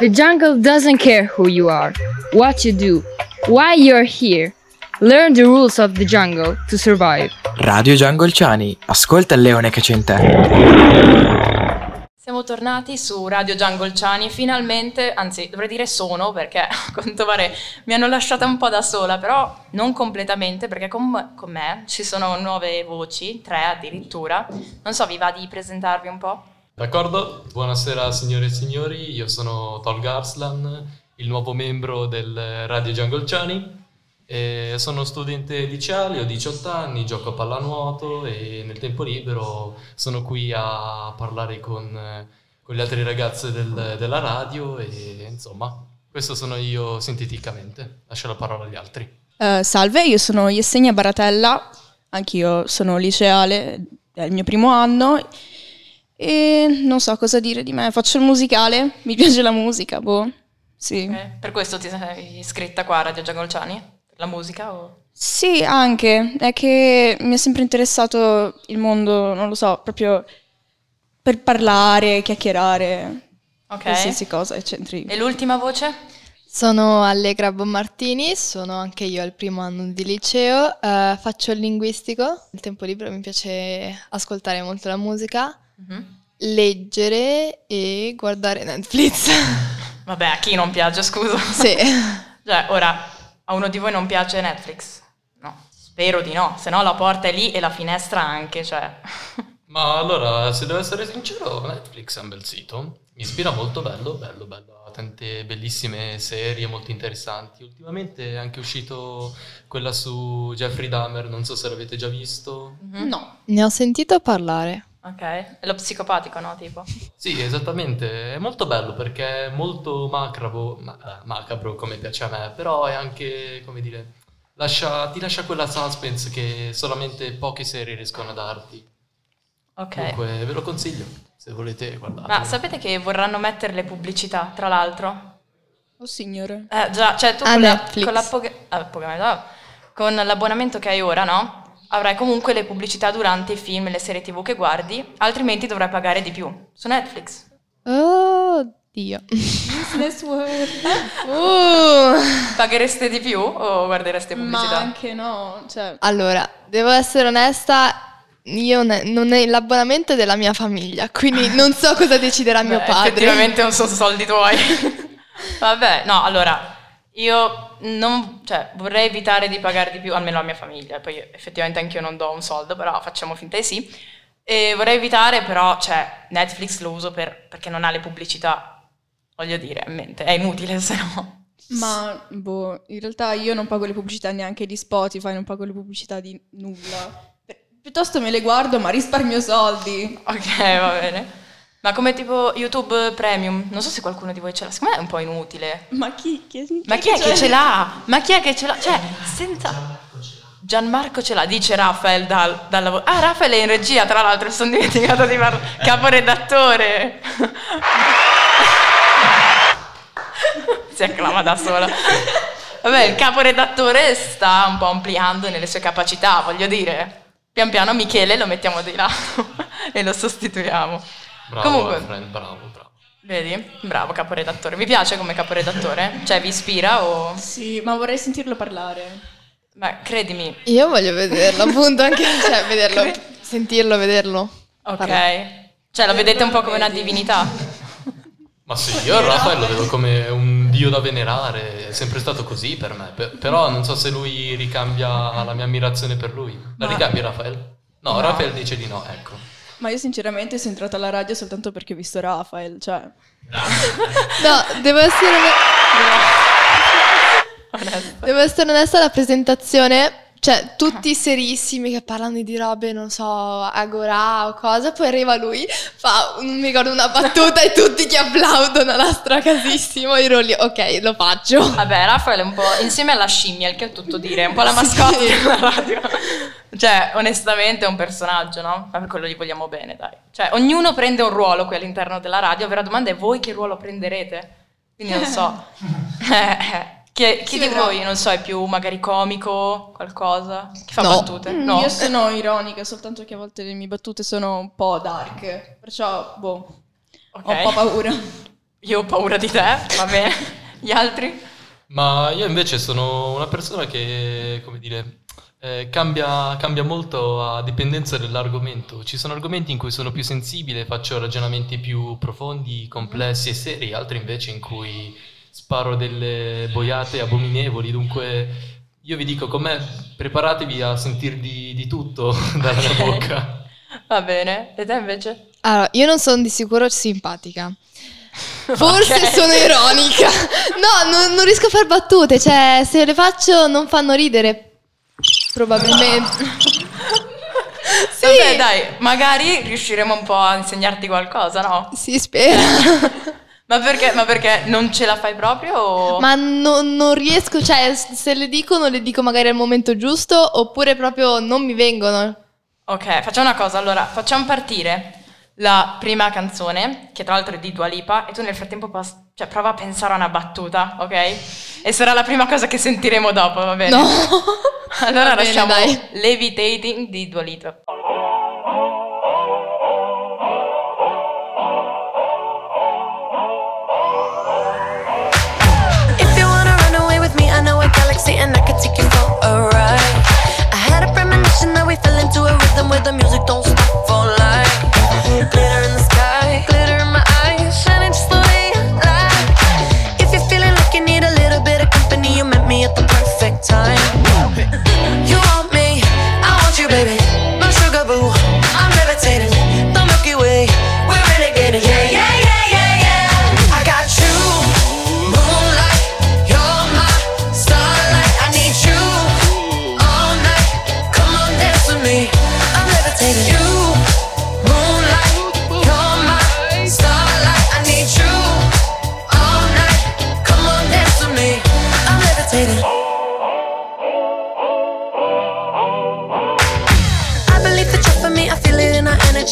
The jungle doesn't care who you are, what you do, why you're here. Learn the rules of the jungle to survive. Radio Giangolciani, ascolta il leone che c'è in te. Siamo tornati su Radio Giangolciani, finalmente, anzi dovrei dire sono perché a quanto pare mi hanno lasciata un po' da sola, però non completamente perché con, con me ci sono nuove voci, tre addirittura. Non so, vi va di presentarvi un po'? D'accordo, buonasera signore e signori, io sono Tolga Arslan, il nuovo membro del Radio Giangolciani. E sono studente liceale, ho 18 anni, gioco a pallanuoto e nel tempo libero sono qui a parlare con, con le altre ragazze del, della radio e insomma, questo sono io sinteticamente. Lascio la parola agli altri. Uh, salve, io sono Yesenia Baratella, anch'io sono liceale, è il mio primo anno e non so cosa dire di me, faccio il musicale, mi piace la musica, boh, sì. Okay. Per questo ti sei iscritta qua a Radio Giangolciani? La musica o... Sì, anche. È che mi è sempre interessato il mondo, non lo so, proprio per parlare, chiacchierare, Ok. qualsiasi cosa e c'entri. E l'ultima voce? Sono Allegra Bonmartini, sono anche io al primo anno di liceo, eh, faccio il linguistico, nel tempo libero mi piace ascoltare molto la musica, Mhm. leggere e guardare Netflix. Vabbè, a chi non piace, scusa? sì. Cioè, ora, a uno di voi non piace Netflix? No, spero di no, se no la porta è lì e la finestra anche, cioè... Ma allora, se devo essere sincero, Netflix è un bel sito, mi ispira molto bello, bello, bello, ha tante bellissime serie molto interessanti. Ultimamente è anche uscito quella su Jeffrey Dahmer, non so se l'avete già visto. Mhm. No. Ne ho sentito parlare. Ok, è lo psicopatico, no? Tipo. Sì, esattamente, è molto bello perché è molto macabro, ma- eh, macabro come piace a me, però è anche, come dire, lascia- ti lascia quella suspense che solamente poche serie riescono a darti. Ok. Comunque ve lo consiglio, se volete guardate. Ma sapete che vorranno mettere le pubblicità, tra l'altro? Oh signore. Eh, già, cioè tu A con, la- con pagamento, ah, con l'abbonamento che hai ora, no? Avrai comunque le pubblicità durante i film e le serie tv che guardi, altrimenti dovrai pagare di più. Su Netflix. Oh Dio. Business word. Uh. Paghereste di più o guardereste Ma pubblicità? anche no, cioè... Allora, devo essere onesta, io ne- non è l'abbonamento è della mia famiglia, quindi non so cosa deciderà mio Beh, padre. Effettivamente non sono soldi tuoi. Vabbè, no, allora, io non, cioè, vorrei evitare di pagare di più, almeno la mia famiglia, poi effettivamente anch'io non do un soldo, però facciamo finta di sì. E vorrei evitare, però, cioè, Netflix lo uso per- perché non ha le pubblicità, voglio dire, in mente, è inutile se no. Ma, boh, in realtà io non pago le pubblicità neanche di Spotify, non pago le pubblicità di nulla. Pi- Piuttosto me le guardo, ma risparmio soldi. Ok, va bene. Ma come tipo YouTube Premium, non so se qualcuno di voi ce l'ha, secondo me è un po' inutile. Ma chi, chi- Ma chi è che ce l'ha? Ma chi è che ce l'ha? Cioè, senza... Gianmarco ce l'ha, dice Rafael dal, dal lavoro. Ah, Rafael è in regia, tra l'altro, sono dimenticato di far caporedattore. si acclama da sola. Vabbè, il caporedattore sta un po' ampliando nelle sue capacità, voglio dire. Pian piano Michele lo mettiamo di là e lo sostituiamo. Bravo, Comunque- friend, bravo, bravo. Vedi? Bravo caporedattore. Vi piace come caporedattore? Cioè, vi ispira o... Sì, ma vorrei sentirlo parlare. Ma credimi, Io voglio vederlo, appunto, anche cioè, vederlo, sentirlo, vederlo. ok. Parla. Cioè, lo vedete un po' come una divinità. Ma sì, io il Rafael lo vedo come un dio da venerare, è sempre stato così per me, Per- però non so se lui ricambia la mia ammirazione per lui. La Ma- ricambi Rafael? No, No. Rafael dice di no, ecco. Ma io sinceramente sono entrata alla radio soltanto perché ho visto Rafael, cioè... No, devo essere, Onesto. devo essere onesta alla presentazione. Cioè, tutti serissimi che parlano di robe, non so, agorà o cosa, poi arriva lui, fa, non mi ricordo, una battuta e tutti che applaudono alla stracasissimo, ero lì, ok, lo faccio. Vabbè, Raffaele è un po' insieme alla scimmia, il che è tutto dire, è un po' la mascotte della radio. Cioè, onestamente è un personaggio, no? Ma per quello gli vogliamo bene, dai. Cioè, ognuno prende un ruolo qui all'interno della radio, la vera domanda è voi che ruolo prenderete? Quindi non so. Eh, eh. Chi, chi di vedrà. voi, non so, è più magari comico, qualcosa? Chi fa No. battute? Mm, No. Io sono ironica, soltanto che a volte le mie battute sono un po' dark, perciò, boh, Ok. ho un po' paura. Io ho paura di te, va bene. Gli altri? Ma io invece sono una persona che, come dire, eh, cambia, cambia molto a dipendenza dell'argomento. Ci sono argomenti in cui sono più sensibile, faccio ragionamenti più profondi, complessi e seri, altri invece in cui sparo delle boiate abominevoli. Dunque, io vi dico com'è, preparatevi a sentirvi di tutto dalla mia bocca. Va bene. E te invece? Allora, io non sono di sicuro simpatica. Forse Ok. sono ironica. No, non, non riesco a far battute. Cioè, se le faccio non fanno ridere. Probabilmente. sì. Vabbè, dai, magari riusciremo un po' a insegnarti qualcosa, no? Si spera. Ma perché, ma perché non ce la fai proprio? O... Ma non, non riesco, cioè, se le dico, non le dico magari al momento giusto, oppure proprio non mi vengono. Ok, facciamo una cosa, allora, facciamo partire la prima canzone, che tra l'altro è di Dua Lipa, e tu nel frattempo pas- cioè, prova a pensare a una battuta, ok? E sarà la prima cosa che sentiremo dopo, va bene? No. Allora Va bene, lasciamo dai. Levitating di Dua Lipa. If you wanna run away with me, I know a galaxy and I can take you for a ride. I had a premonition that we fell into a rhythm where the music don't stop for life. Glitter in the sky, glitter in my eyes, shining just the way I like. If you're feeling like you need a little bit of company, you met me at the perfect time.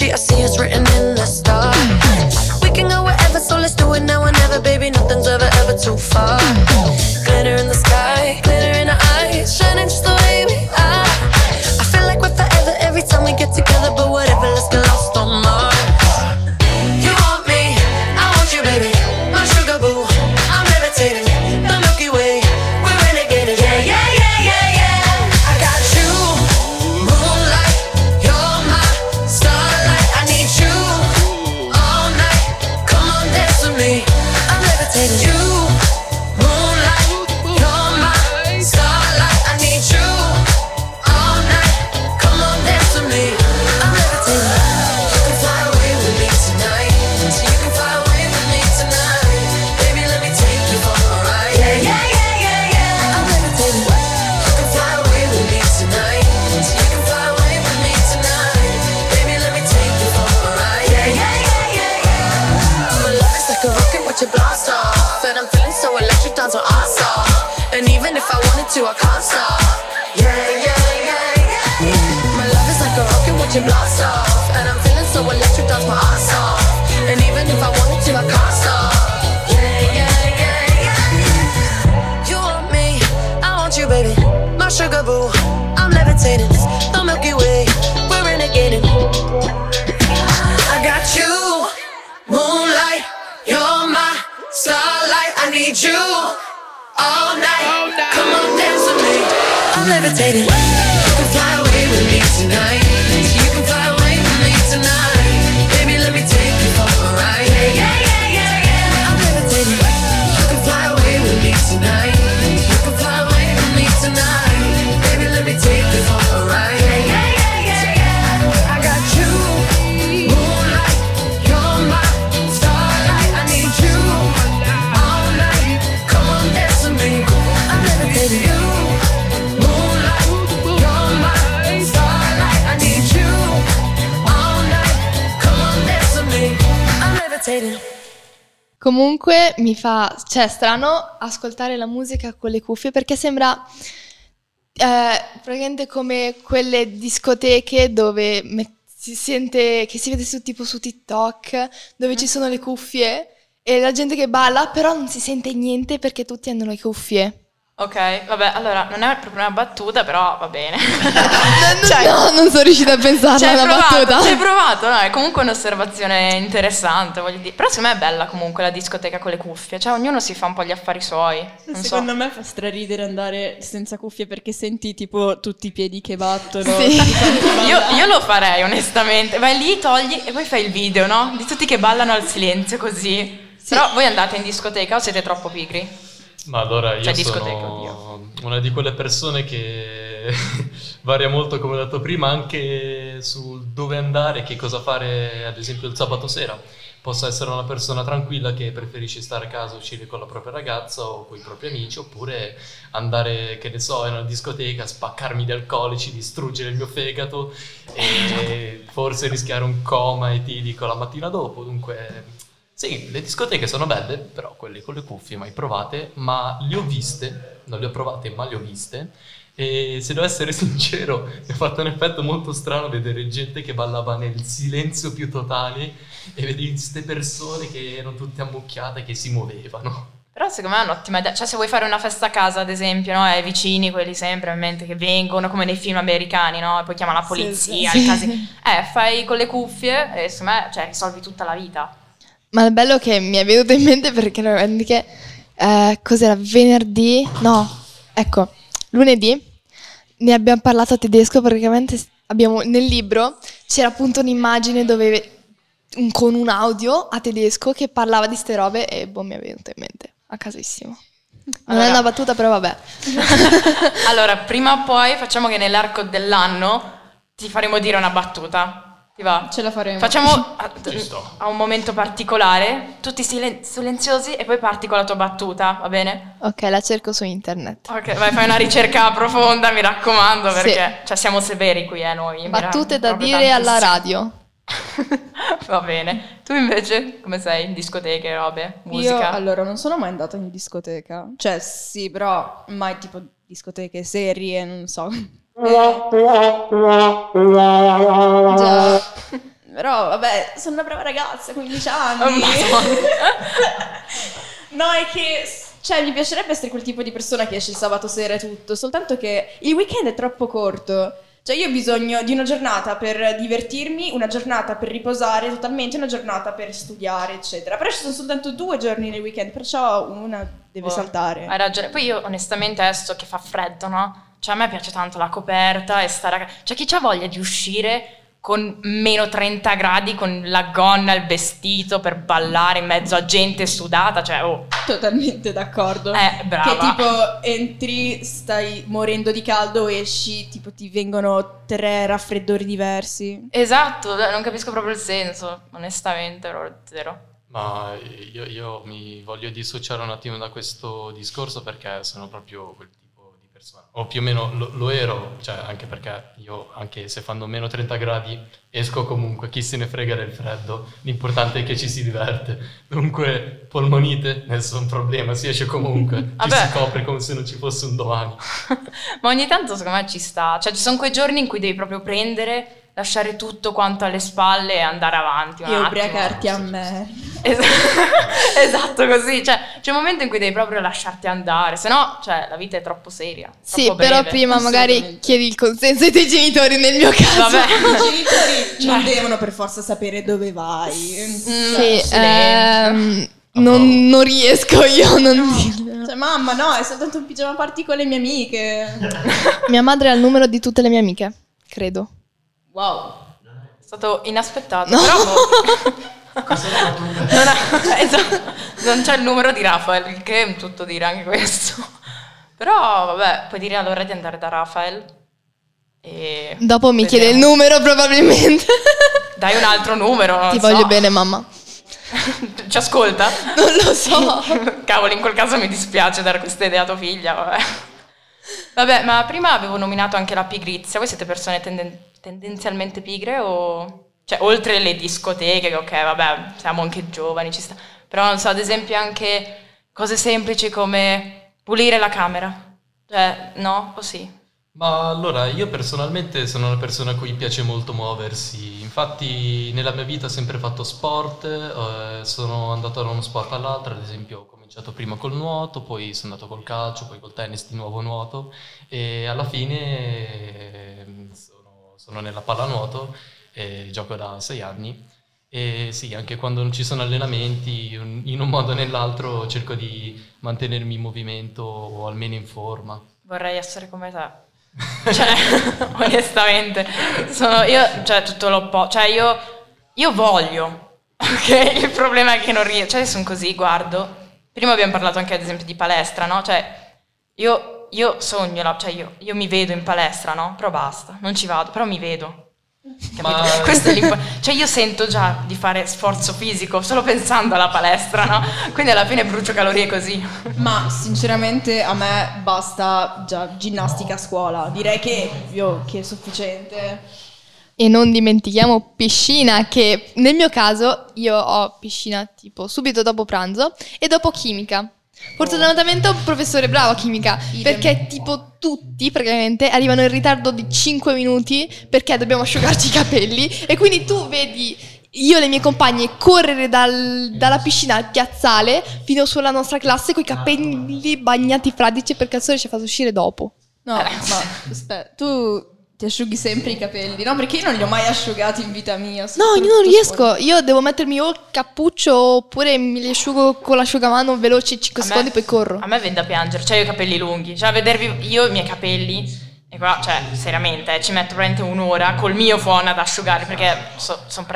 Energy. I see it's written to, I can't stop. Yeah, yeah, yeah, yeah. My love is like a rocket, watch it blast off. And I'm feeling so electric, dance my ass off. And even if I wanted to, I can't stop. Yeah, yeah, yeah, yeah. You want me, I want you, baby. My sugar boo, I'm levitating. The Milky Way, we're renegading. I got you, moonlight, you're my starlight. I need you all night. Come on, dance with me. I'm levitating. You can fly away with me tonight. Comunque mi fa, cioè, strano ascoltare la musica con le cuffie perché sembra eh, praticamente come quelle discoteche dove met- si sente, che si vede su, tipo su TikTok, dove ci sono le cuffie e la gente che balla, però non si sente niente perché tutti hanno le cuffie. Ok, vabbè, allora non è proprio una battuta, però va bene. no, non sono riuscita a pensare a una provato, battuta. ci hai provato, no, è comunque un'osservazione interessante, voglio dire. Però secondo me è bella comunque la discoteca con le cuffie, cioè ognuno si fa un po' gli affari suoi. Non so. Secondo me fa straridere andare senza cuffie perché senti tipo tutti i piedi che battono. Sì. Io, io lo farei onestamente, vai lì, togli e poi fai il video, no? Di tutti che ballano al silenzio così. Però voi andate in discoteca o siete troppo pigri? Ma allora io Cioè, sono una di quelle persone che varia molto, come ho detto prima, anche sul dove andare, che cosa fare, ad esempio il sabato sera. Posso essere una persona tranquilla che preferisce stare a casa, uscire con la propria ragazza o con i propri amici, oppure andare, che ne so, in una discoteca, spaccarmi di alcolici, distruggere il mio fegato e forse rischiare un coma etilico la mattina dopo. Dunque, sì, le discoteche sono belle, però quelle con le cuffie mai provate, ma le ho viste, non le ho provate, ma le ho viste. E se devo essere sincero, mi ha fatto un effetto molto strano vedere gente che ballava nel silenzio più totale e vedevi queste persone che erano tutte ammucchiate, che si muovevano. Però secondo me è un'ottima idea. Cioè, se vuoi fare una festa a casa, ad esempio, no? Ai vicini, quelli sempre in mente che vengono, come nei film americani, no? E poi chiama la polizia, sì. il casi- Eh, fai con le cuffie e secondo me, cioè, risolvi tutta la vita. Ma il bello che mi è venuto in mente perché che eh, cos'era venerdì? No, ecco, lunedì ne abbiamo parlato a tedesco praticamente abbiamo nel libro c'era appunto un'immagine dove con un audio a tedesco che parlava di ste robe e boh mi è venuto in mente a casissimo. Non è Allora- una battuta però vabbè. allora, prima o poi facciamo che nell'arco dell'anno ti faremo dire una battuta. Ti va? Ce la faremo. Facciamo a, a un momento particolare, tutti silen- silenziosi e poi parti con la tua battuta, va bene? Ok, la cerco su internet. Ok, vai, fai una ricerca profonda, mi raccomando, Sì. perché cioè, siamo severi qui, eh, noi. Battute da dire alla tantissimo. radio. Va bene. Tu invece, come sei? In discoteche, robe, Io musica? allora non sono mai andata in discoteca. Cioè, sì, però mai tipo discoteche serie, non so. Già. Però vabbè, sono una brava ragazza, 15 anni. Oh, no, è che cioè mi piacerebbe essere quel tipo di persona che esce il sabato sera e tutto, soltanto che il weekend è troppo corto. Cioè io ho bisogno di una giornata per divertirmi, una giornata per riposare totalmente, una giornata per studiare, eccetera. Però ci sono soltanto due giorni nel weekend, perciò una deve Oh, saltare. Hai ragione. Poi io onestamente adesso che fa freddo, no? Cioè a me piace tanto la coperta e stare a Cioè chi c'ha voglia di uscire con meno 30 gradi, con la gonna, il vestito per ballare in mezzo a gente sudata, cioè oh, Totalmente d'accordo. eh, brava. Che tipo entri, stai morendo di caldo, esci, tipo ti vengono tre raffreddori diversi. Esatto, non capisco proprio il senso, onestamente, zero. Ma io, io mi voglio dissociare un attimo da questo discorso perché sono proprio quel tipo persona. O più o meno lo, lo ero, cioè anche perché io, anche se fanno meno 30 gradi, esco comunque, chi se ne frega del freddo. L'importante è che ci si diverte. Dunque, polmonite, nessun problema, si esce comunque. Ci si copre come se non ci fosse un domani. Ma ogni tanto secondo me ci sta, cioè ci sono quei giorni in cui devi proprio prendere, lasciare tutto quanto alle spalle e andare avanti. un E ubriacarti a me. Es- esatto così, cioè c'è un momento in cui devi proprio lasciarti andare, se no, cioè la vita è troppo seria. Sì, troppo però breve. prima magari chiedi il consenso ai tuoi genitori nel mio caso. Vabbè. I genitori non devono per forza sapere dove vai. Mm, Sì, silenzio. ehm, non, non riesco io, non dirlo. Cioè, mamma, no, è soltanto un pigiama party con le mie amiche. Mia madre ha il numero di tutte le mie amiche, credo. Wow. È stato inaspettato, No. però boh. non, ha- esatto, non c'è il numero di Rafael, il che è tutto dire anche questo. Però vabbè, puoi dire allora di andare da Rafael e Dopo mi Vediamo. chiede il numero probabilmente. dai un altro numero, non Ti so. voglio bene, mamma. Ci ascolta? Non lo so. Cavolo, in quel caso mi dispiace dare questa idea a tua figlia, vabbè. Vabbè, ma prima avevo nominato anche la pigrizia. Voi siete persone tenden- tendenzialmente pigre o... Cioè, oltre le discoteche, che ok, vabbè, siamo anche giovani, ci sta. Però non so, ad esempio anche cose semplici come pulire la camera. Cioè, no? O sì? Ma allora, io personalmente sono una persona a cui piace molto muoversi, infatti nella mia vita ho sempre fatto sport, eh, sono andato da uno sport all'altro, ad esempio cominciato prima col nuoto, poi sono andato col calcio, poi col tennis, di nuovo nuoto e alla fine ehm, sono, sono nella pallanuoto e gioco da sei anni e sì, anche quando non ci sono allenamenti, in un modo o nell'altro cerco di mantenermi in movimento o almeno in forma. Vorrei essere come te. Cioè, onestamente, sono io, cioè, tutto l'opposto. Cioè, io, io voglio, ok? Il problema è che non riesco. Cioè, sono così, guardo. Prima abbiamo parlato anche, ad esempio, di palestra, no? Cioè, io, io sogno, la- cioè, io, io mi vedo in palestra, no? Però basta, non ci vado, però mi vedo. Capito? Ma- Questo è l'impo- cioè io sento già di fare sforzo fisico solo pensando alla palestra, no? Quindi alla fine brucio calorie così. Ma sinceramente a me basta già ginnastica a scuola. Direi che io che è sufficiente. E non dimentichiamo piscina, che nel mio caso io ho piscina tipo subito dopo pranzo e dopo chimica. Fortunatamente ho un professore bravo a chimica, perché tipo tutti praticamente arrivano in ritardo di 5 minuti perché dobbiamo asciugarci i capelli e quindi tu vedi io e le mie compagne correre dal- dalla piscina al piazzale fino sulla nostra classe con i capelli bagnati fradici perché il sole ci ha fatto uscire dopo. No, ma aspetta, tu ti asciughi sempre i capelli, no? Perché io non li ho mai asciugati in vita mia. No, io non riesco. Io devo mettermi o il cappuccio oppure mi li asciugo con l'asciugamano veloci 5 A me- secondi poi corro. A me vende da piangere, cioè io ho i capelli lunghi, cioè a vedervi io i miei capelli, e qua, cioè seriamente, eh, ci metto veramente un'ora col mio phone ad asciugare perché sono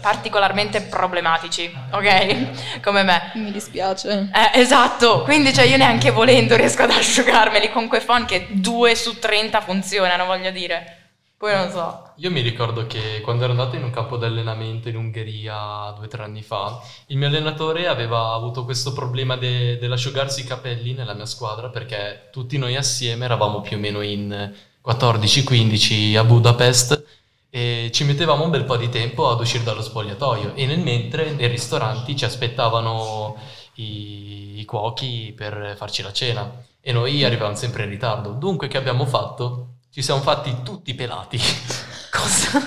particolarmente problematici, ok? Come me. Mi dispiace. Eh, esatto, quindi cioè io neanche volendo riesco ad asciugarmeli con quei phone che 2 su 30 funzionano, voglio dire. Poi non so. Io mi ricordo che quando ero andato in un campo di allenamento in Ungheria due o tre anni fa, il mio allenatore aveva avuto questo problema de- dell'asciugarsi i capelli nella mia squadra perché tutti noi assieme eravamo più o meno in 14-15 a Budapest e ci mettevamo un bel po' di tempo ad uscire dallo spogliatoio e nel mentre nei ristoranti ci aspettavano i, i cuochi per farci la cena e noi arrivavamo sempre in ritardo. Dunque che abbiamo fatto? Ci siamo fatti tutti pelati. Cosa?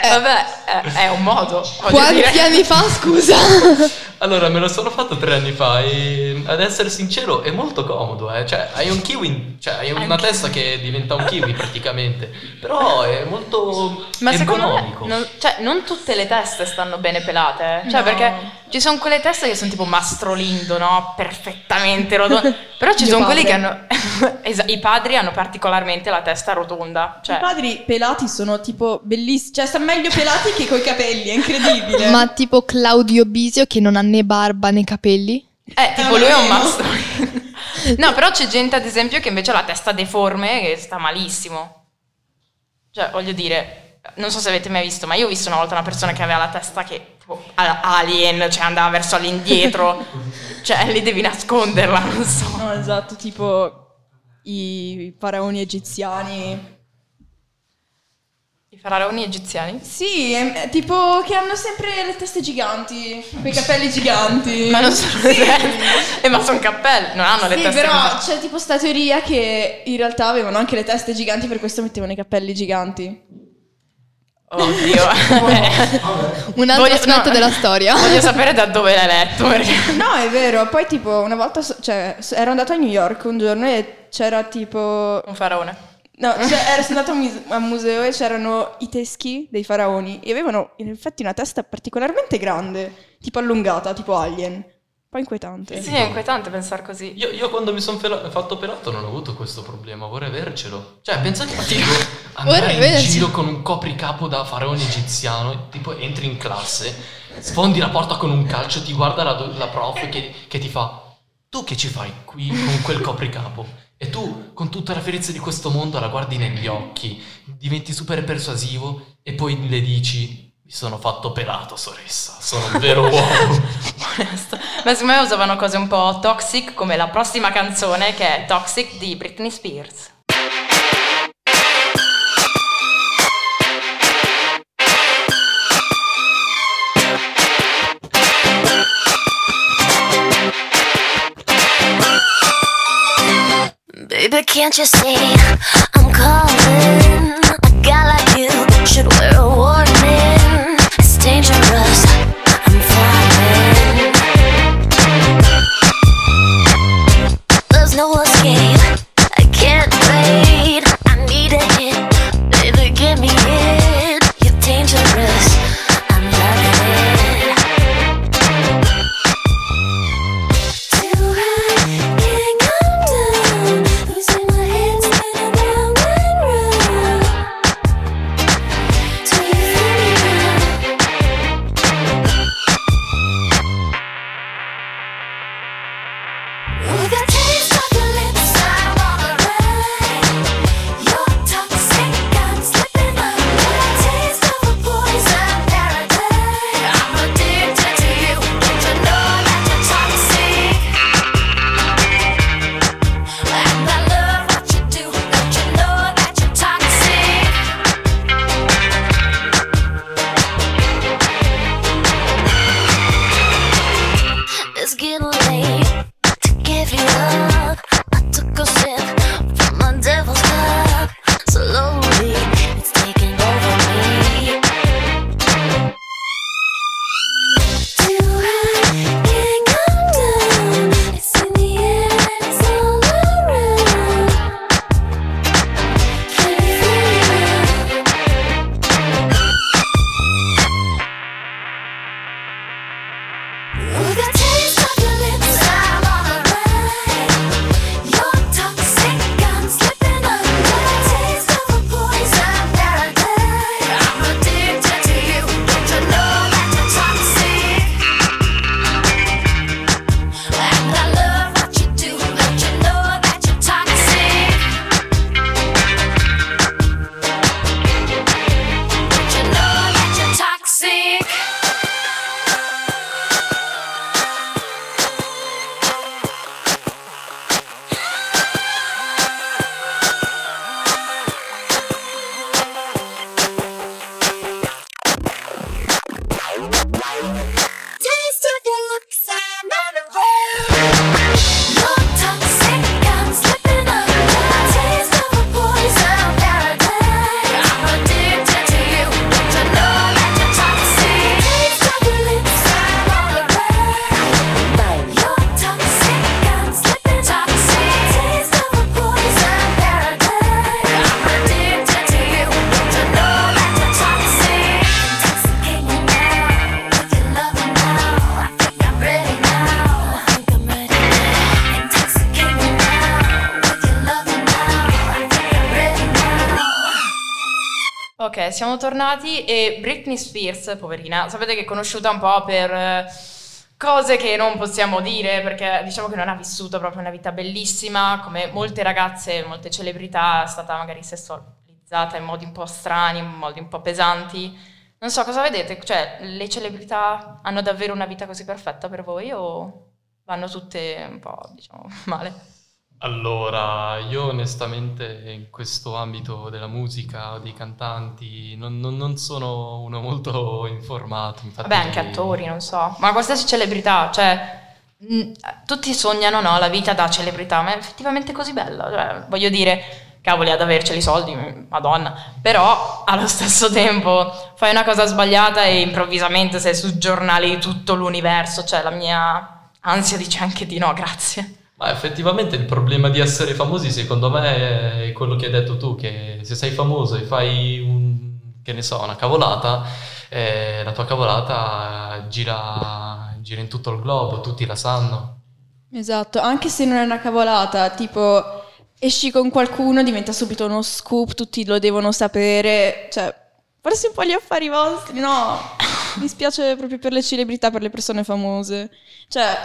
Vabbè, è, è un modo. Quanti dire. anni fa, scusa? Allora, me lo sono fatto tre anni fa e ad essere sincero è molto comodo, eh. Cioè, hai un kiwi, cioè hai una Anche- testa che diventa un kiwi praticamente, però è molto Ma secondo me, ergonomico. non, cioè, non tutte le teste stanno bene pelate, eh. Cioè, No. perché ci sono quelle teste che sono tipo mastrolindo, no? Perfettamente rotonde. Però ci sono quelli che hanno... Esa- I padri hanno particolarmente la testa rotonda. Cioè, I padri pelati sono tipo bellissimi, cioè stanno meglio pelati che coi capelli, è incredibile. Ma tipo Claudio Bisio che non ha né barba né capelli? Eh, tipo Eh, lui è un ma- mastrolindo. No, però c'è gente, ad esempio, che invece ha la testa deforme che sta malissimo. Cioè, voglio dire, non so se avete mai visto, ma io ho visto una volta una persona che aveva la testa che tipo alien, cioè andava verso all'indietro. cioè, lì devi nasconderla, non so. No, esatto, tipo i faraoni egiziani. I faraoni egiziani? Sì, è- è tipo che hanno sempre le teste giganti, quei capelli giganti. Ma non sono le teste. Eh, ma sono cappelli, non hanno le Sì, teste però così. c'è tipo sta teoria che in realtà avevano anche le teste giganti, per questo mettevano i capelli giganti. Oddio. Eh, Un altro Voglio- aspetto no. della storia. Voglio sapere da dove l'hai letto, perché... No, è vero. Poi tipo una volta, so- cioè, ero andata a New York un giorno e c'era tipo... Un faraone. No, cioè, ero andata a un museo e c'erano i teschi dei faraoni e avevano in effetti una testa particolarmente grande, tipo allungata, tipo alien. Un po' inquietante. Sì, è inquietante pensare così. Io, io quando mi sono fatto pelato non ho avuto questo problema, vorrei avercelo. Cioè, pensate a tipo andare Vorrei in vederci. giro con un copricapo da faraone egiziano, tipo entri in classe, sfondi la porta con un calcio, ti guarda la, do- la prof che, che ti fa tu che ci fai qui con quel copricapo? E tu, con tutta la fierezza di questo mondo, la guardi negli occhi, diventi super persuasivo e poi le dici mi sono fatto pelato, soressa, sono un vero uomo. Onesto. Ma secondo me usavano cose un po' toxic come la prossima canzone che è Toxic di Britney Spears. Baby, can't you see I'm calling? Siamo tornati e Britney Spears, poverina, sapete che è conosciuta un po' per eh, cose che non possiamo dire perché diciamo che non ha vissuto proprio una vita bellissima, come molte ragazze, molte celebrità, è stata magari sessualizzata in modi un po' strani, in modi un po' pesanti. Non so cosa vedete, cioè le celebrità hanno davvero una vita così perfetta per voi o vanno tutte un po', diciamo, male? Allora, io onestamente in questo ambito della musica o dei cantanti non, non- non sono uno molto informato. infatti- Vabbè, anche attori, non so, ma qualsiasi celebrità, cioè mh, tutti sognano no, la vita da celebrità, ma è effettivamente così bella, cioè, voglio dire, cavoli, ad averceli i soldi, mh, madonna, però allo stesso tempo fai una cosa sbagliata e improvvisamente sei sul giornale di tutto l'universo, cioè la mia ansia dice anche di no, grazie. Ma effettivamente il problema di essere famosi secondo me è quello che hai detto tu, che se sei famoso e fai un, che ne so, una cavolata, eh, la tua cavolata gira, gira in tutto il globo, tutti la sanno. Esatto, anche se non è una cavolata, tipo esci con qualcuno, diventa subito uno scoop, tutti lo devono sapere, cioè farsi un po' gli affari vostri, no? Mi spiace proprio per le celebrità, per le persone famose. Cioè,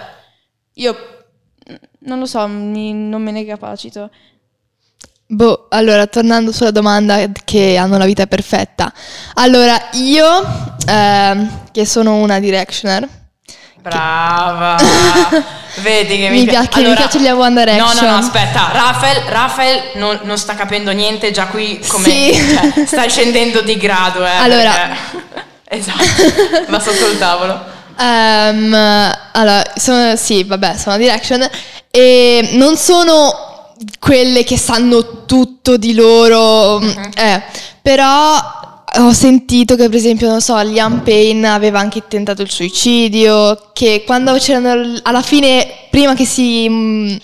io non lo so, mi- non me ne capacito. Boh, allora, tornando sulla domanda che hanno la vita perfetta. Allora, io, ehm, che sono una directioner, Brava! Vedi che mi, Mi pia- pia- che mi piace gli One Direction. No, no, no, aspetta. Rafael, Rafael non, non sta capendo niente, già qui come Sì. cioè, stai scendendo di grado, eh. Allora. perché- esatto. Va sotto il tavolo. Ehm, allora, sono, sì, vabbè, sono direction e non sono quelle che sanno tutto di loro, eh, però ho sentito che per esempio, non so, Liam Payne aveva anche tentato il suicidio, che quando c'erano alla fine, prima che si, mm,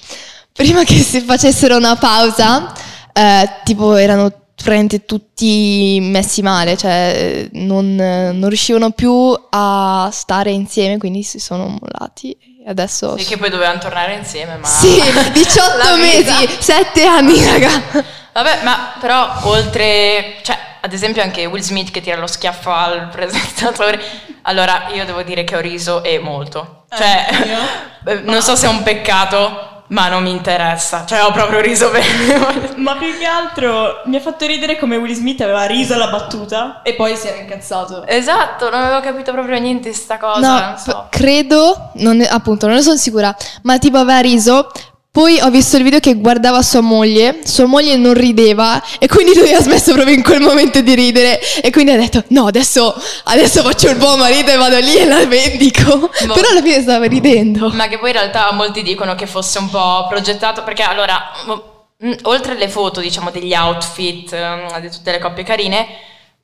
prima che si facessero una pausa, eh, tipo erano praticamente tutti messi male, cioè non, non riuscivano più a stare insieme, quindi si sono mollati e adesso... Sì, che poi dovevano tornare insieme, ma... Sì, 18 La vita. mesi, 7 anni, raga. Vabbè, ma però oltre, cioè, ad esempio anche Will Smith che tira lo schiaffo al presentatore, allora io devo dire che ho riso e molto. Cioè, eh, non so se è un peccato, ma non mi interessa. Cioè, ho proprio riso bene. Ma più che altro mi ha fatto ridere come Will Smith aveva riso alla battuta e poi si era incazzato. esatto, non avevo capito proprio niente di sta cosa, No, non so. p- credo, non ne- appunto, non ne sono sicura, ma tipo aveva riso. Poi ho visto il video che guardava sua moglie, sua moglie non rideva e quindi lui ha smesso proprio in quel momento di ridere e quindi ha detto no adesso, adesso faccio il buon marito e vado lì e la vendico. Boh. Però alla fine stava ridendo. Ma che poi in realtà molti dicono che fosse un po' progettato perché allora, m- oltre alle foto, diciamo, degli outfit ehm, di tutte le coppie carine,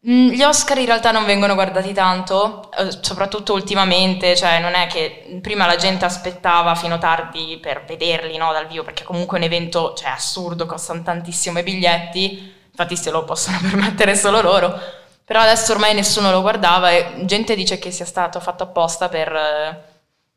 gli Oscar in realtà non vengono guardati tanto, eh, soprattutto ultimamente, cioè non è che prima la gente aspettava fino tardi per vederli no, dal vivo, perché comunque è un evento, cioè, assurdo, costano tantissimo i biglietti, infatti se lo possono permettere solo loro. Però adesso ormai nessuno lo guardava e gente dice che sia stato fatto apposta per eh,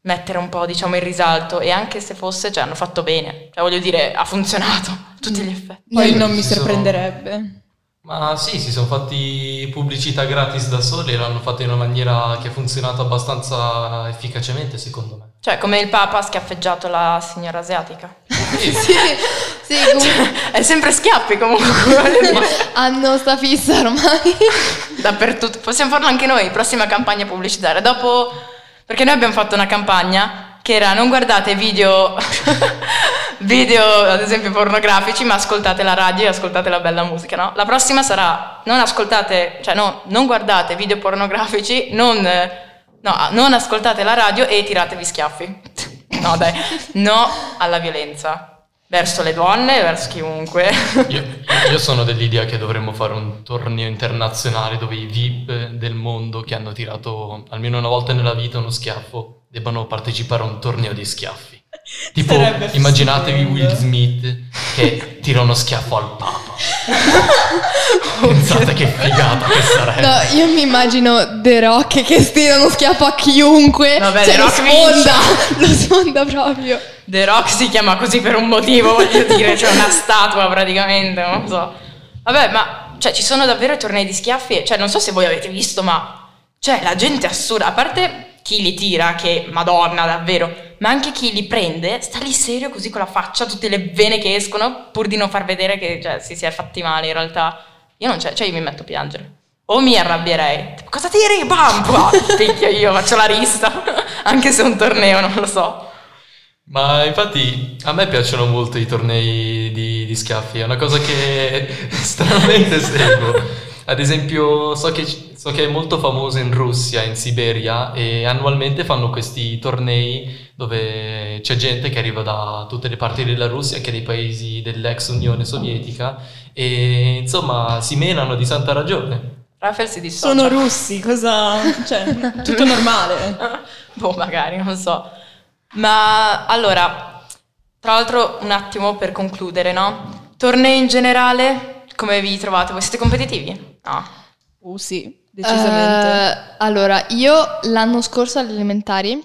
mettere un po', diciamo, in risalto e anche se fosse, cioè, hanno fatto bene. Cioè, voglio dire, ha funzionato a tutti gli effetti. Poi non mi sorprenderebbe. Ma sì, si sono fatti pubblicità gratis da soli e l'hanno fatto in una maniera che ha funzionato abbastanza efficacemente, secondo me. Cioè, come il Papa ha schiaffeggiato la signora asiatica. Sì, Sì, comunque È sempre schiaffi comunque. hanno sta fissa ormai. Dappertutto. Possiamo farlo anche noi, prossima campagna pubblicitaria. Dopo, perché noi abbiamo fatto una campagna che era non guardate video, video ad esempio pornografici, ma ascoltate la radio e ascoltate la bella musica, no? La prossima sarà non ascoltate, cioè no, non guardate video pornografici, non, no, non ascoltate la radio e tiratevi schiaffi. No dai, no alla violenza. Verso le donne, verso chiunque. Io, io sono dell'idea che dovremmo fare un torneo internazionale dove i VIP del mondo che hanno tirato almeno una volta nella vita uno schiaffo debbano partecipare a un torneo di schiaffi. Tipo, Sarebbe immaginatevi stupendo. Will Smith che tira uno schiaffo al Papa. Pensate che figata che sarebbe. No, io mi immagino The Rock che stira uno schiaffo a chiunque. Vabbè, cioè, The lo Rock sfonda, lo sfonda proprio. The Rock si chiama così per un motivo, voglio dire, c'è una statua praticamente, non so. Vabbè, ma cioè ci sono davvero tornei di schiaffi, cioè non so se voi avete visto, ma cioè la gente assurda, a parte chi li tira, che madonna davvero, ma anche chi li prende, sta lì serio così con la faccia, tutte le vene che escono, pur di non far vedere che cioè, si sia fatti male in realtà. Io non c'è, cioè io mi metto a piangere. O mi arrabbierei. Tipo, cosa tiri? Bam! Pua! Picchio io, faccio la rista. Anche se è un torneo, non lo so. Ma infatti a me piacciono molto i tornei di, di schiaffi, è una cosa che stranamente seguo. Ad esempio, so che, so che è molto famoso in Russia, in Siberia, e annualmente fanno questi tornei dove c'è gente che arriva da tutte le parti della Russia, anche dei paesi dell'ex Unione Sovietica, e insomma si menano di santa ragione. Rafael si dissocia. Sono russi, cosa... cioè, tutto normale. boh, magari, non so. Ma allora, tra l'altro, un attimo per concludere, no? Tornei in generale, come vi trovate? Voi siete competitivi? No. Uh sì, decisamente. Eh, allora, io l'anno scorso alle elementari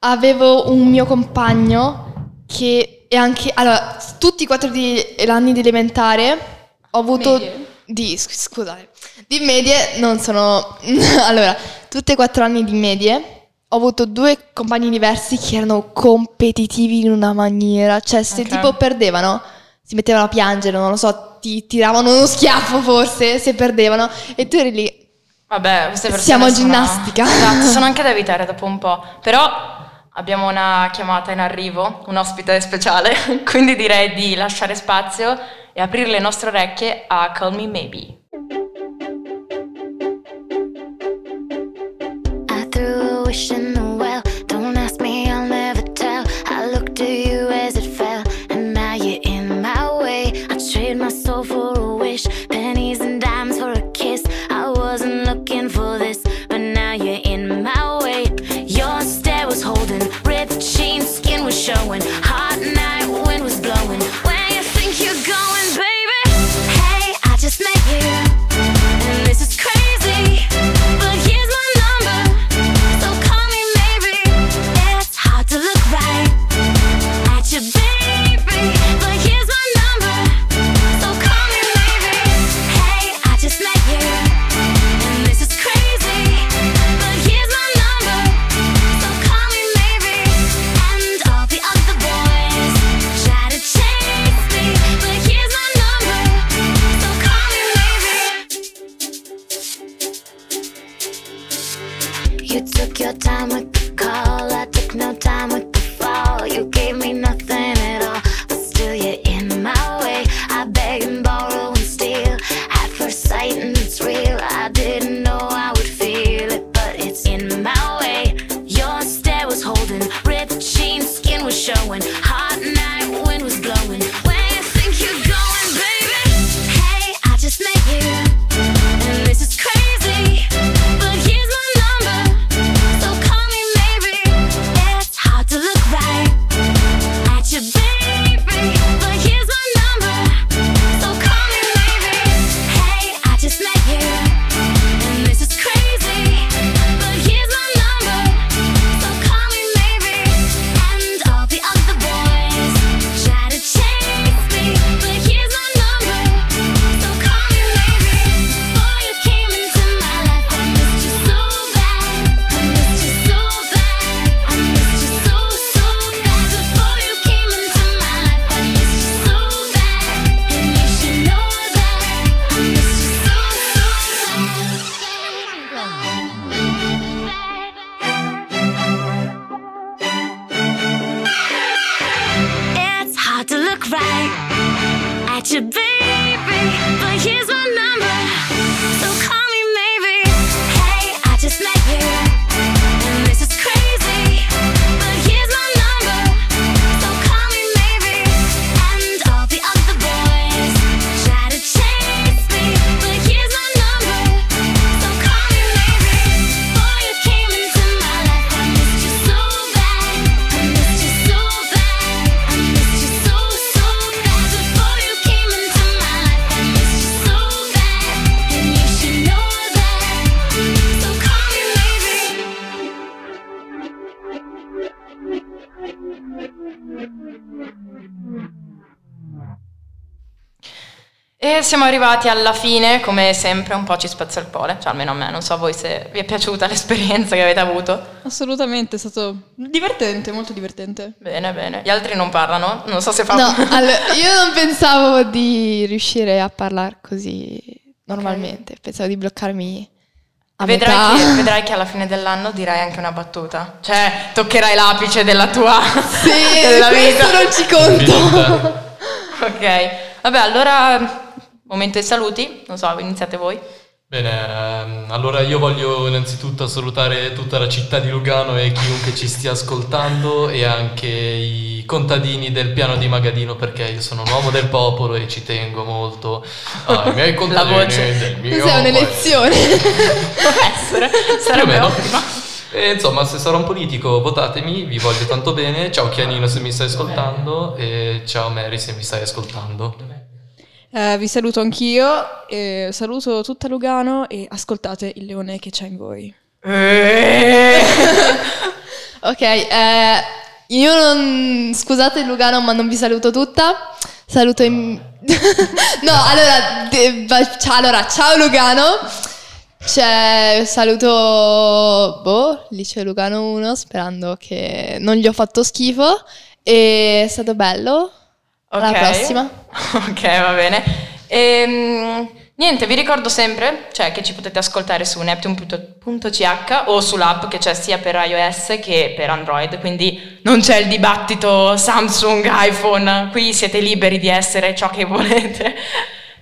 avevo un mio compagno che è anche... Allora, tutti i quattro di, anni di elementare ho avuto... Medie? Di, sc- scusate, di medie non sono... allora, tutti e quattro anni di medie ho avuto due compagni diversi che erano competitivi in una maniera. Cioè, se Ok. tipo perdevano, si mettevano a piangere, non lo so, ti tiravano uno schiaffo forse se perdevano. E tu eri lì, Vabbè, queste persone Siamo a sono- ginnastica. Esatto, sono anche da evitare dopo un po'. Però abbiamo una chiamata in arrivo, un ospite speciale, quindi direi di lasciare spazio e aprire le nostre orecchie a Call Me Maybe. I threw a wish in siamo arrivati alla fine, come sempre un po' ci spezza il cuore, cioè almeno a me, non so a voi se vi è piaciuta l'esperienza che avete avuto. Assolutamente, è stato divertente, molto divertente. Bene, bene. Gli altri non parlano, non so se fa... No, allora, io non pensavo di riuscire a parlare così normalmente, pensavo di bloccarmi. Vedrai che, vedrai che alla fine dell'anno dirai anche una battuta. Cioè, toccherai l'apice della tua Sì, della vita. non ci conto. Ok. Vabbè, allora momento dei saluti. Non so, iniziate voi. Bene, ehm, allora io voglio innanzitutto salutare tutta la città di Lugano e chiunque ci stia ascoltando e anche i contadini del piano di Magadino perché io sono un uomo del popolo e ci tengo molto ai miei contadini voce. del mio Cos'è un'elezione? Può essere, sarebbe meno. ottimo. E insomma, se sarò un politico, votatemi, vi voglio tanto bene. Ciao Chianino se mi stai ascoltando e ciao Mary se mi stai ascoltando. Eh, vi saluto anch'io, e saluto tutta Lugano e ascoltate il leone che c'è in voi. ok, eh, io non... Scusate Lugano, ma non vi saluto tutta. Saluto in... no, allora, de- allora, ciao Lugano. C'è, saluto, boh, liceo Lugano 1, sperando che non gli ho fatto schifo. E è stato bello. Alla Ok. prossima. Ok, va bene. Ehm, niente, vi ricordo sempre cioè, che ci potete ascoltare su neptune.ch o sull'app che c'è sia per iOS che per Android, quindi non c'è il dibattito Samsung, iPhone, qui siete liberi di essere ciò che volete.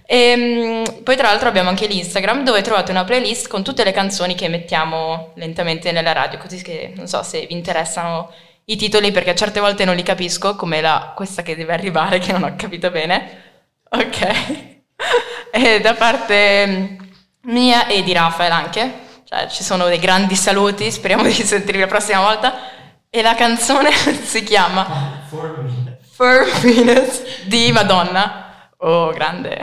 Ehm, poi tra l'altro abbiamo anche l'Instagram dove trovate una playlist con tutte le canzoni che mettiamo lentamente nella radio, così che non so se vi interessano i titoli perché certe volte non li capisco, come la, questa che deve arrivare che non ho capito bene. Ok. e da parte mm, mia e di Rafael anche, cioè ci sono dei grandi saluti, speriamo di sentirvi la prossima volta. E la canzone si chiama Four Minutes di Madonna. Oh, grande.